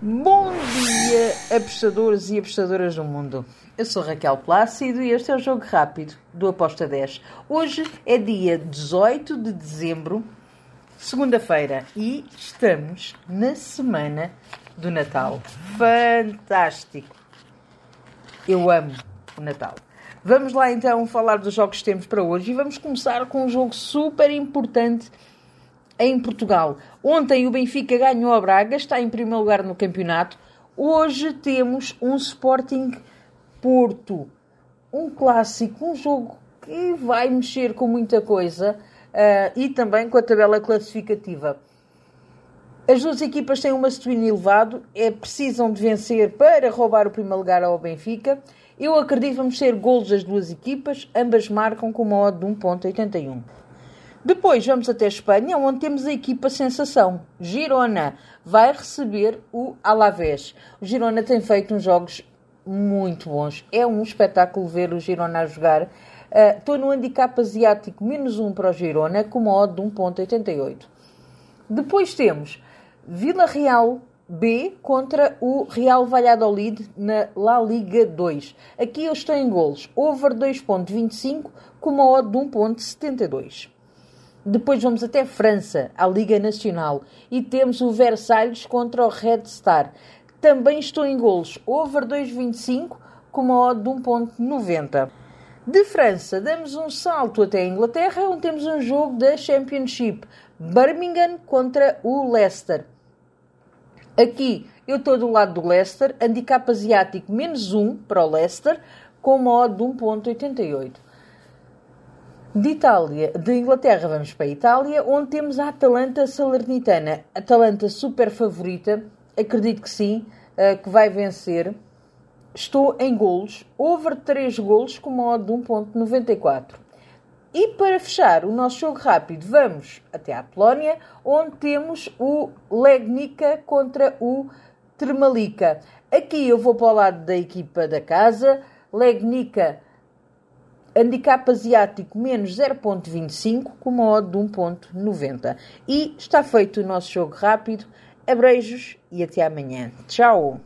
Bom dia, apostadores e apostadoras do mundo. Eu sou Raquel Plácido e este é o Jogo Rápido do Aposta 10. Hoje é dia 18 de dezembro, segunda-feira, e estamos na semana do Natal. Fantástico! Eu amo o Natal. Vamos lá então falar dos jogos que temos para hoje e vamos começar com um jogo super importante em Portugal. Ontem o Benfica ganhou a Braga, está em primeiro lugar no campeonato. Hoje temos um Sporting Porto, um clássico, um jogo que vai mexer com muita coisa uh, e também com a tabela classificativa. As duas equipas têm uma swing elevado, é, precisam de vencer para roubar o primeiro lugar ao Benfica. Eu acredito que vamos ter golos das duas equipas, ambas marcam com uma odd de 1.81. Depois vamos até Espanha, onde temos a equipa sensação. Girona vai receber o Alavés. O Girona tem feito uns jogos muito bons. É um espetáculo ver o Girona a jogar. Estou uh, no handicap asiático menos um para o Girona, com uma odd de 1.88. Depois temos Vila Real B contra o Real Valladolid na La Liga 2. Aqui eu estou em golos. Over 2.25 com uma odd de 1.72. Depois vamos até França, à Liga Nacional, e temos o Versalhes contra o Red Star. Também estou em golos, over 2,25 com uma odd de 1,90. De França, damos um salto até a Inglaterra, onde temos um jogo da Championship, Birmingham contra o Leicester. Aqui eu estou do lado do Leicester, handicap asiático menos 1 para o Leicester, com uma odd de 1,88. De Itália, de Inglaterra vamos para a Itália, onde temos a Atalanta Salernitana. Atalanta super favorita, acredito que sim, uh, que vai vencer. Estou em golos, over 3 golos com uma odd de 1.94. E para fechar o nosso jogo rápido, vamos até à Polónia, onde temos o Legnica contra o Termalica. Aqui eu vou para o lado da equipa da casa. Legnica handicap asiático menos 0.25 com uma odd de 1.90. E está feito o nosso jogo rápido. Abreijos e até amanhã. Tchau!